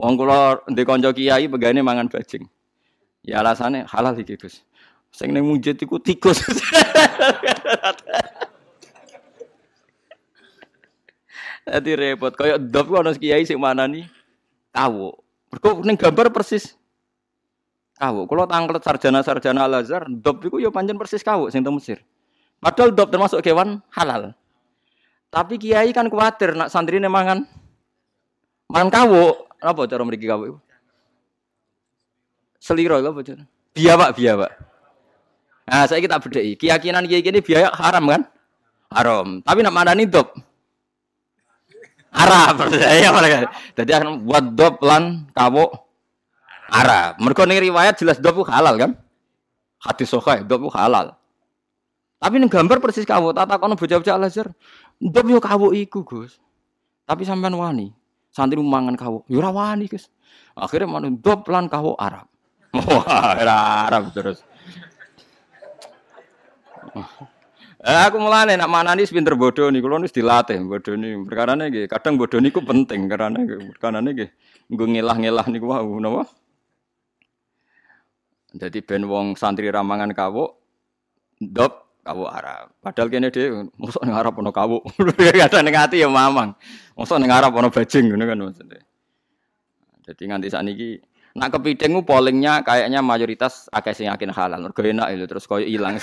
Wong kula ndek kanca kiai pegane mangan bajing. Ya alasannya halal iki Gus. Sing ning mujid iku tikus. Dadi repot kaya dop ku ana kiai sing manani kawu. Mergo ning gambar persis kawu. Kula tanglet sarjana-sarjana Al-Azhar, dop iku ya pancen persis kawu sing teng Mesir. Padahal dop termasuk kewan halal. Tapi kiai kan kuatir nak santrine mangan mangan kawu. Apa cara mriki kawu iku? Seliro apa cara? Biawak, biawak. Nah, saya kita bedai. Keyakinan kiai ini biaya haram kan? Haram. Tapi nak mana dop? Haram. Ya mereka. Jadi akan buat dop lan kawo Arab. Mereka nih riwayat jelas dop halal kan? Hadis sokai dop halal. Tapi nih gambar persis kawo. Tata kono bocah-bocah al-azhar. Dop yo kawo iku gus. Tapi sampean wani. Santri mangan kawo. Yo wani gus. Akhirnya mana dop lan kawo Arab. Wah, Arab terus. Eh, aku mulane nak manani pinter bodoh nih, kalau nih dilatih bodoh nih. Perkara nih, kadang bodoh niku penting karena perkara nih, gue ngilah-ngilah nih wow, nawa. Jadi ben wong santri ramangan kawo, dop kawo Arab. Padahal kene dia, musuh nih Arab ono kawo. Kadang nih hati ya mamang, musuh nih Arab ono bajing, gitu kan maksudnya. Jadi nganti saat ini Nak kepiting ku pollingnya kayaknya mayoritas akeh sing yakin halal. Mergo enak itu terus koyo ilang.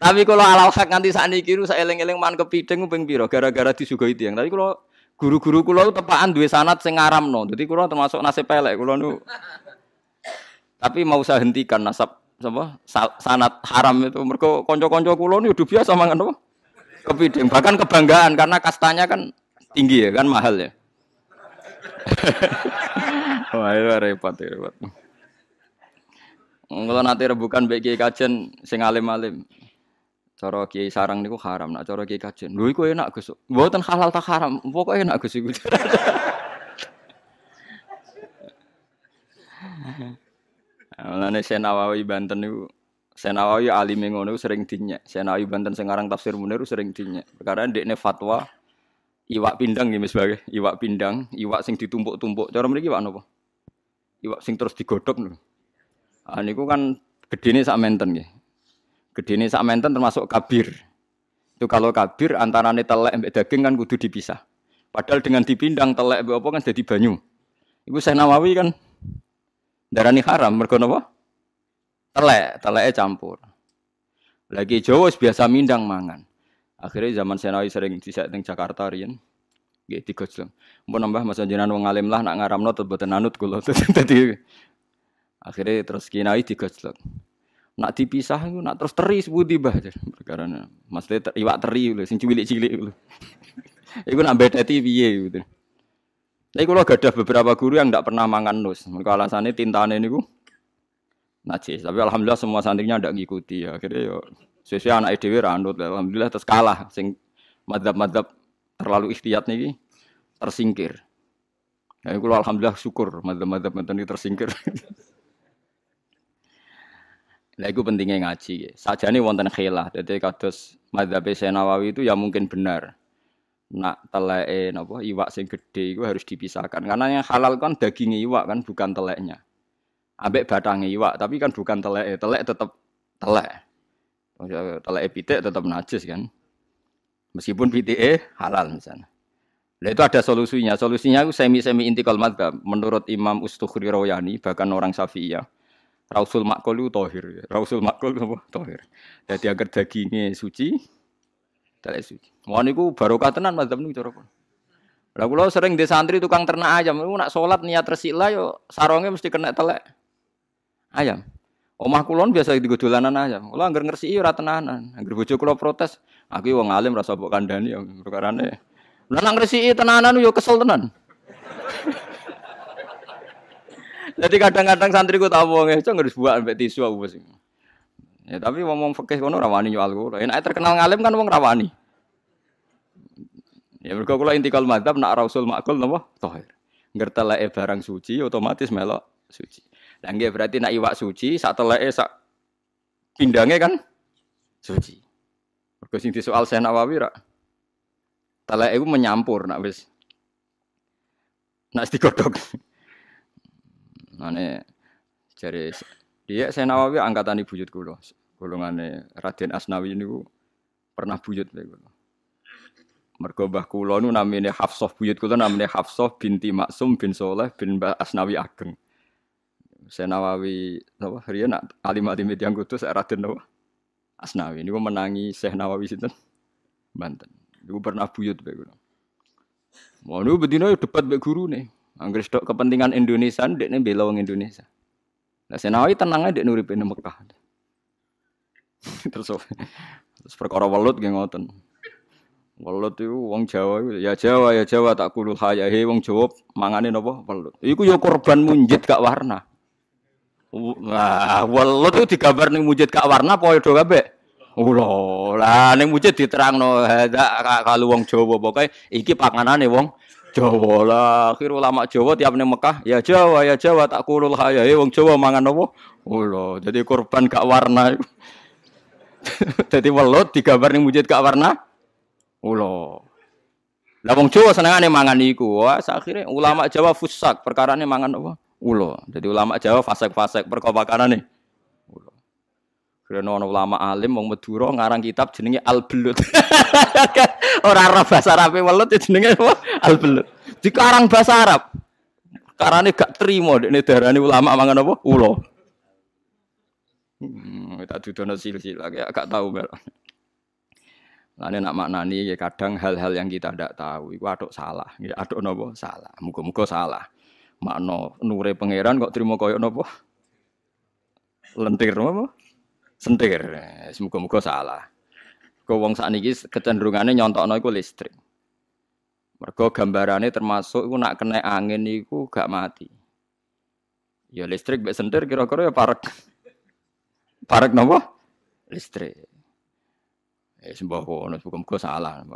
Tapi kalau ala hak nganti saat ini kiru saya eleng-eleng man kepiting ping piro gara-gara disugoi tiang. Tapi kalau guru-guru kulo tepaan dua sanat sing no. Jadi kulo termasuk nasib pelek kulo nu. Tapi mau saya hentikan nasab apa sanat haram itu mereka konco-konco kulo nu udah biasa mangan apa? Kepiting bahkan kebanggaan karena kastanya kan tinggi ya kan mahal ya. Wah, itu repot, repot. Kalau nanti rebukan bagi kajian sing alim-alim. Cara kiai sarang niku haram, nak cara kiai kajian. Lho iku enak Gus. Mboten halal tak haram, pokoke enak Gus. Mulane Senawawi Banten niku Senawawi alim ngono sering dinyek. Senawawi Banten sing aran tafsir Munir sering dinyek. Perkara ndekne fatwa iwak pindang nggih sebagai iwak pindang, iwak sing ditumpuk-tumpuk. Cara mriki iwak napa? Iwak sing terus digodhog niku. Ah niku kan gedene sak menten nggih. Gedene sak menten termasuk kabir. Itu kalau kabir antarane telek mbek daging kan kudu dipisah. Padahal dengan dipindang telek mbek apa kan jadi banyu. Iku saya Nawawi kan darani haram mergo napa? Telek, teleke campur. Lagi Jawa biasa mindang mangan. Akhirnya zaman Senawi sering di setting Jakarta rian. Nggih digojlong. Mun nambah masa jenengan wong alim lah nak ngaramno tetep boten anut kula. Dadi akhirnya terus kinai digojlong. Nak dipisah nak terus teri sepundi bah perkara maksudnya iwak teri lho sing cilik-cilik lho. Iku nak bedeti piye gitu. Tapi kalau ada beberapa guru yang tidak pernah makan nus, mereka alasannya tintane niku najis. Tapi alhamdulillah semua santrinya tidak ngikuti ya. Akhirnya yo Sesuai anak EDW randut, alhamdulillah terus kalah. Sing madhab-madhab terlalu ikhtiyat nih tersingkir. Ya, kalau alhamdulillah syukur madhab-madhab ini tersingkir. Nah, itu pentingnya ngaji. Saja nih wonten khilah. Jadi kados madhab Nawawi itu ya mungkin benar. Nak teleke napa iwak sing gede itu harus dipisahkan. Karena yang halal kan dagingnya iwak kan bukan teleknya. Ambek batangnya iwak, tapi kan bukan telek. Telek tetap telek. Telek pitik tetap najis kan. Meskipun pitik halal misalnya. Nah itu ada solusinya. Solusinya itu semi-semi intikal madhab. Menurut Imam Ustukhri Rawayani, bahkan orang Syafi'iyah, Rausul makul itu tohir. Rausul makul itu tohir. Jadi agar dagingnya suci, telek suci. Wah niku barokah tenan madhab niku cara Lah kula sering di santri tukang ternak ayam, niku nak salat niat resila yo sarongnya mesti kena telek ayam. Omah kulon biasa digo dolanan aja. Kula anggar ngersiki ora tenanan. Anggar bojo kula protes, aku wong alim rasa mbok kandhani ya perkarane. Lah nang ngresiki tenanan yo kesel tenan. Jadi kadang-kadang santri ku tau wong itu harus buat ambek tisu aku sih. Ya tapi ngomong fikih kono rawani yo Al-Qur'an. Enak terkenal ngalim kan wong rawani. Ya mergo kula intikal madzhab nak rasul makul napa? Tahir. Ngerteleke barang suci otomatis melok suci. Lah nggih berarti nak iwak suci sak teleke sak pindange kan suci. Mergo sing disoal saya Nawawi ra. Teleke iku menyampur nak wis Nak digodhog. Mane jare dia saya Nawawi angkatan ibu buyut kula. Golongane Raden Asnawi niku pernah buyut kula. Mergo mbah kula nu namine Hafsah buyut kula namine Hafsah binti Maksum bin Soleh bin Mbah Asnawi Ageng. Saya Nawawi napa riyen alim alim yang kudus Raden napa Asnawi niku menangi Syekh Nawawi sinten Banten. Niku pernah buyut kula. Mau niku bedino debat mbek nih. Anggere stok kepentingan Indonesia ndekne bela Indonesia. Lah Senawi tenang aja nuripe nang Mekah. terus terus perkara welut nggih ngoten. Welut itu wong Jawa ya Jawa ya Jawa tak kulul hayahe wong Jawa mangane napa welut. Iku ya korban munjid gak warna. Wah, welut itu digambar ning munjid gak warna padha kabeh. Ulo, lah ning mujid diterangno kalau wong Jawa pokoke iki panganane wong Jawa lah, akhir ulama Jawa tiap ning Mekah, ya Jawa, ya Jawa tak kulul haya, wong Jawa mangan apa? Ulo, jadi korban gak warna. jadi welut digambar ning mujid gak warna. Ulo. Lah wong Jawa senengane mangan iku. Wah, akhirnya ulama Jawa fusak, perkarane mangan apa? Ulo. Jadi ulama Jawa fasek-fasek perkara makanane. Ulo. Ono ulama alim wong Madura ngarang kitab jenenge Al-Belut. Ora ora bahasa Arab welut ya jenenge apa? Al-Belut. Dikarang bahasa Arab. Karane gak terima dekne darani ulama mangan apa? Ulo. Hmm, tak dudono silsilah ya gak tahu mel. Lane nak maknani ya kadang hal-hal yang kita tidak tahu iku aduk salah, ya aduk napa? Salah. Muga-muga salah. Makno nure pangeran kok terima koyo napa? Lentir napa? sentir. Semoga-moga salah. Kau wong sakniki kecenderungane nyontokno iku listrik. Mergo gambarane termasuk iku nak kena angin iku gak mati. Ya listrik mbek sentir kira-kira ya parek. Parek napa? Listrik. Eh sembah kono muga-muga salah.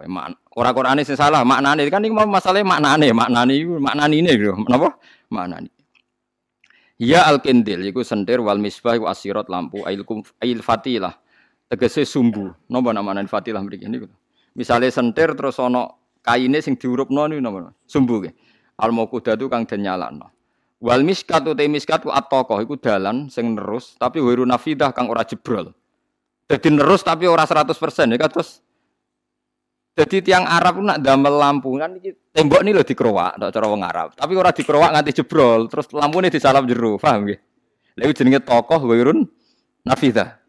Ora Qur'ane sing salah, maknane kan iki masalahnya maknane, maknane iku maknane ini napa? Maknane. Ya al kendil iku sentir wal misbah iku asirat lampu ail fatilah. Tegese sumbu. Napa namane fatilah mriki niku. Misale sentir terus ana kaine sing diurupno niku napa? Sumbu ke. Al mauqudatu kang den nyalakno. Wal miskat uta miskat ku atoko iku dalan sing nerus tapi wiru nafidah kang ora jebrol. Dadi nerus tapi ora 100% ya terus jadi tiang Arab nak damel lampu kan tembok ini loh dikerowak, tak cara wong Arab. Tapi ora dikerowak nganti jebrol, terus lampu ini disalam jeru, paham gak? Lalu jenenge tokoh wirun nafida.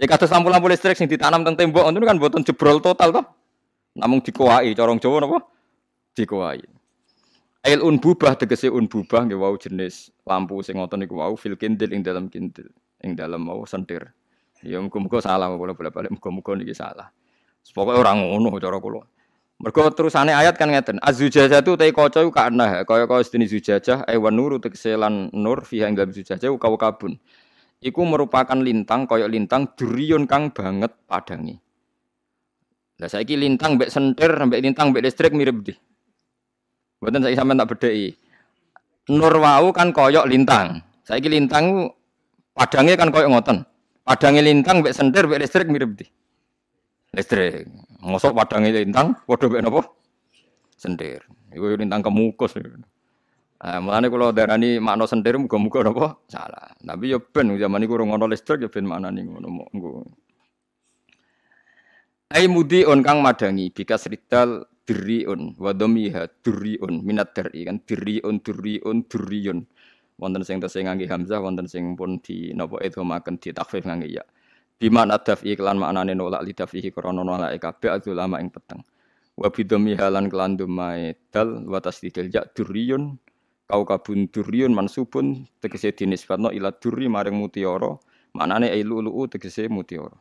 Ya kata lampu-lampu listrik yang ditanam teng tembok itu kan buatan jebrol total toh. Namun dikuai, corong Jawa napa? Dikuai. Ail un bubah tegese un bubah nggih wau jenis lampu sing ngoten niku wau fil kindil ing dalam kindil, ing dalam mau sentir. Ya muga-muga salah, boleh-boleh muga-muga niki salah. Pokoknya orang ngono cara kula. Mergo terusane ayat kan ngeten, azujajah tu tai kaca iku kana kaya kaya sejenis zujajah ewan nuru tegese lan nur fiha ing dalam zujajah kau kabun. Iku merupakan lintang kaya lintang duriun kang banget padangi. Lah saiki lintang mbek sentir mbek lintang mbek listrik mirip di. Mboten saiki sampean tak bedheki. Nur wau kan koyok lintang. Saiki lintang padangnya kan koyok ngoten. Padangnya lintang mbek sentir mbek listrik mirip di listrik. Ngosok padang lintang, padha mek napa? Sentir. Iku lintang kemukus. Nah, mulane kula darani makna sentir muga-muga napa? Salah. Tapi ya ben zaman iku ora ono listrik ya ben maknane ngono monggo. Ai on kang madangi bikas ridal diriun wa dhamiha duriun minat dari kan diriun duriun duriun wonten sing tesih ngangge hamzah wonten sing pun di napa idhamaken di takfif ngangge ya Biman adaf iklan maknane nolak lidah fihi krono nolak kabeh lama ing peteng. Wa bidomi halan kelan dumai dal wa tasdidil jak duriyun kau kabun duriyun mansubun tegese dinisbatno ila duri maring mutiara maknane ailulu tegese mutiara.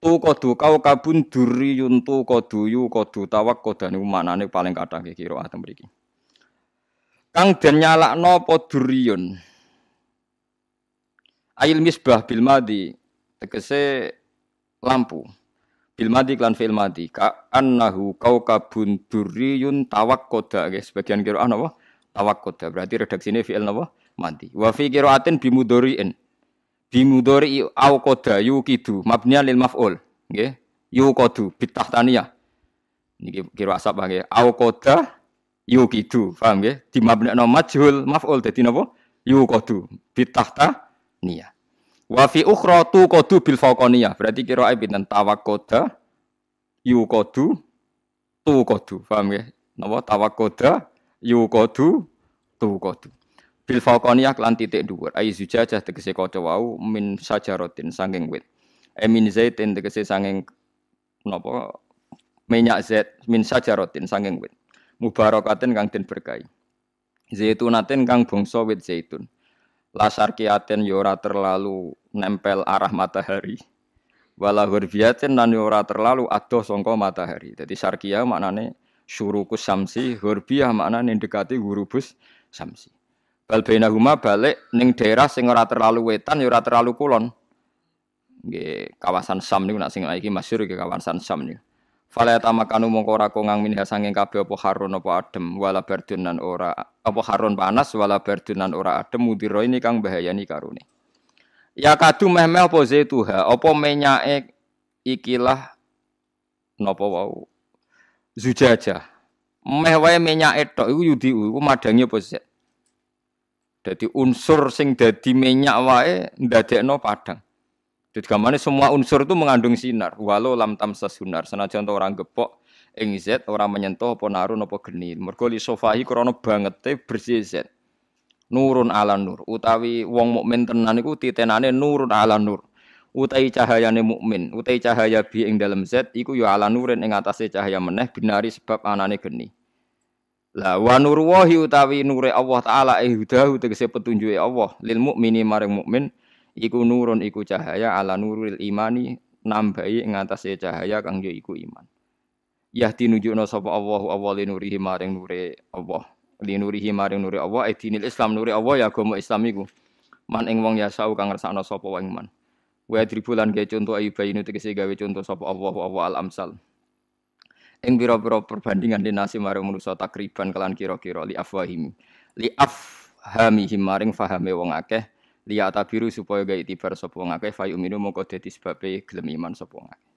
Tu kodu kau kabun duriyun tu kodu yu kodu tawak kodane maknane paling kathah kira atem mriki. Kang den nyalakno apa duriyun. Ail misbah bil madi tegese lampu bil madi klan fil madi ka annahu kaukabun durriyun tawakkoda guys sebagian kira apa tawakkoda berarti redaksine fi'il napa? Madi wa fi qiraatin bimudoriin bimudori au koda yukidu mabniyan lil maf'ul. Nggih. Yuqadu bitahtaniyah niki kira asap nggih au koda yukidu. Paham ya? Dimabnekno majhul maf'ul. Dadi napa? Yuqadu bitahta niyah. Wa fi ukhra tu qadu bil faqaniyah. Berarti kira pinten? Tawakkoda yuqadu tu qadu. Paham ya? Napa? Tawakkoda yuqadu tu qadu. Bil faqaniyah lan titik dhuwur. Ai zujajah tegese kaca wau min sajaratin sanging wit. E min zaitin tegese sanging napa minyak zait min sajaratin sanging wit. Mubarakatin kang den berkahi. Zaitunatin kang bangsa wit zaitun. Lasar kiaten yora ya terlalu nempel arah matahari. Wala hurbiyatin lan ora terlalu adoh sangka matahari. Jadi sarkia maknane syurukus samsi, hurbiyah maknane dekati hurubus samsi. Bal bainahuma balik ning daerah sing ora terlalu wetan ya ora terlalu kulon. Nggih, kawasan Sam niku nak sing iki masyhur ke kawasan Sam niku. Fala tamakanu mongko ora kongang minha sanging kabeh apa harun apa adem wala bardun ora apa harun panas wala bardun ora adem mudira ini kang bahayani karune. Ya kadu meh-meh apa zaituha, apa menyake ikilah napa wau zujaja. Meh wae menyake tok iku yudi iku madangi apa zat. Dadi unsur sing dadi minyak wae ndadekno padang. Jadi gamane semua unsur itu mengandung sinar. Walau lam tamsa sunar. Senajan orang gepok ing zat orang menyentuh apa narun apa geni. Mergo li sofahi krana bangete bersih zat. Nurun ala nur. Utawi wong mukmin tenan iku titenane nurun ala nur. Utai cahayane mukmin, utai cahaya bi ing dalam zat iku ya ala nurin ing atase cahaya meneh binari sebab anane geni. Lah wa nur wahi utawi nure Allah taala eh hudahu tegese petunjuke Allah lil mukmini maring mukmin iku nurun iku cahaya ala nurul imani nambahi ing atase cahaya kang ya iku iman. Yahdi nunjukna sapa Allah Allah li nurihi maring nure Allah. Li nurihi maring nure Allah e dinil Islam nure Allah ya agama Islam iku. Man ing wong ya sau kang ngersakno sapa wae iman. Wa dribulan ge contoh ayu bayinu tegese gawe contoh sapa Allah Allah al amsal. Ing pira-pira perbandingan dinasi maring manusa takriban kelan kira-kira li afwahim. Li afhamihim maring fahame wong akeh liya tabiru supaya gawe itibar sapa ngake fa yu'minu mongko dadi sebabe gelem iman sapa ngake